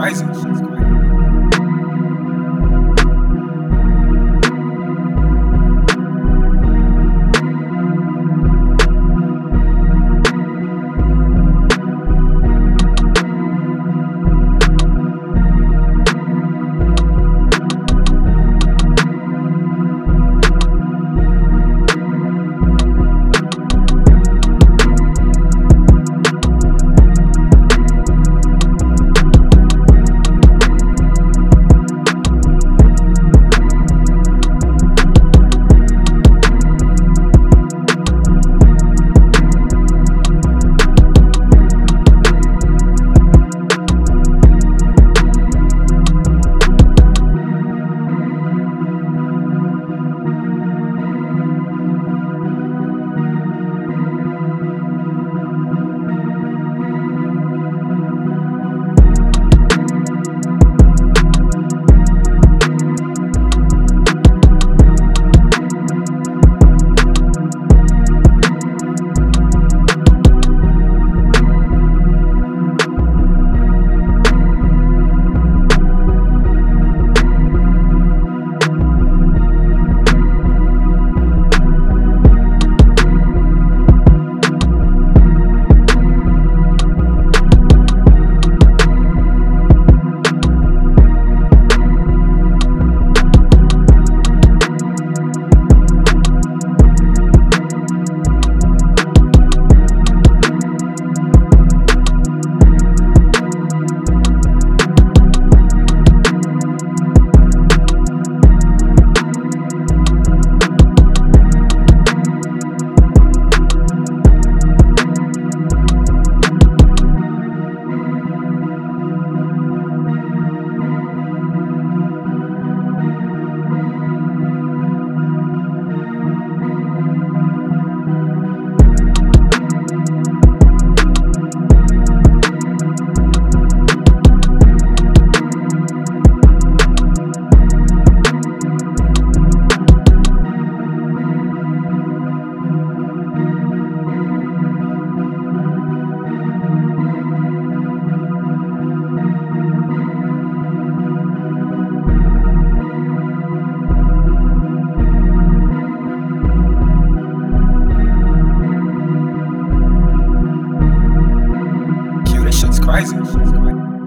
crisis. Crazy.